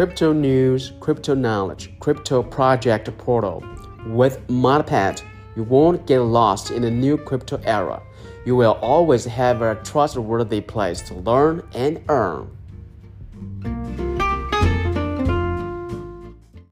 crypto news, crypto knowledge, crypto project portal. With Modpad, you won't get lost in the new crypto era. You will always have a trustworthy place to learn and earn.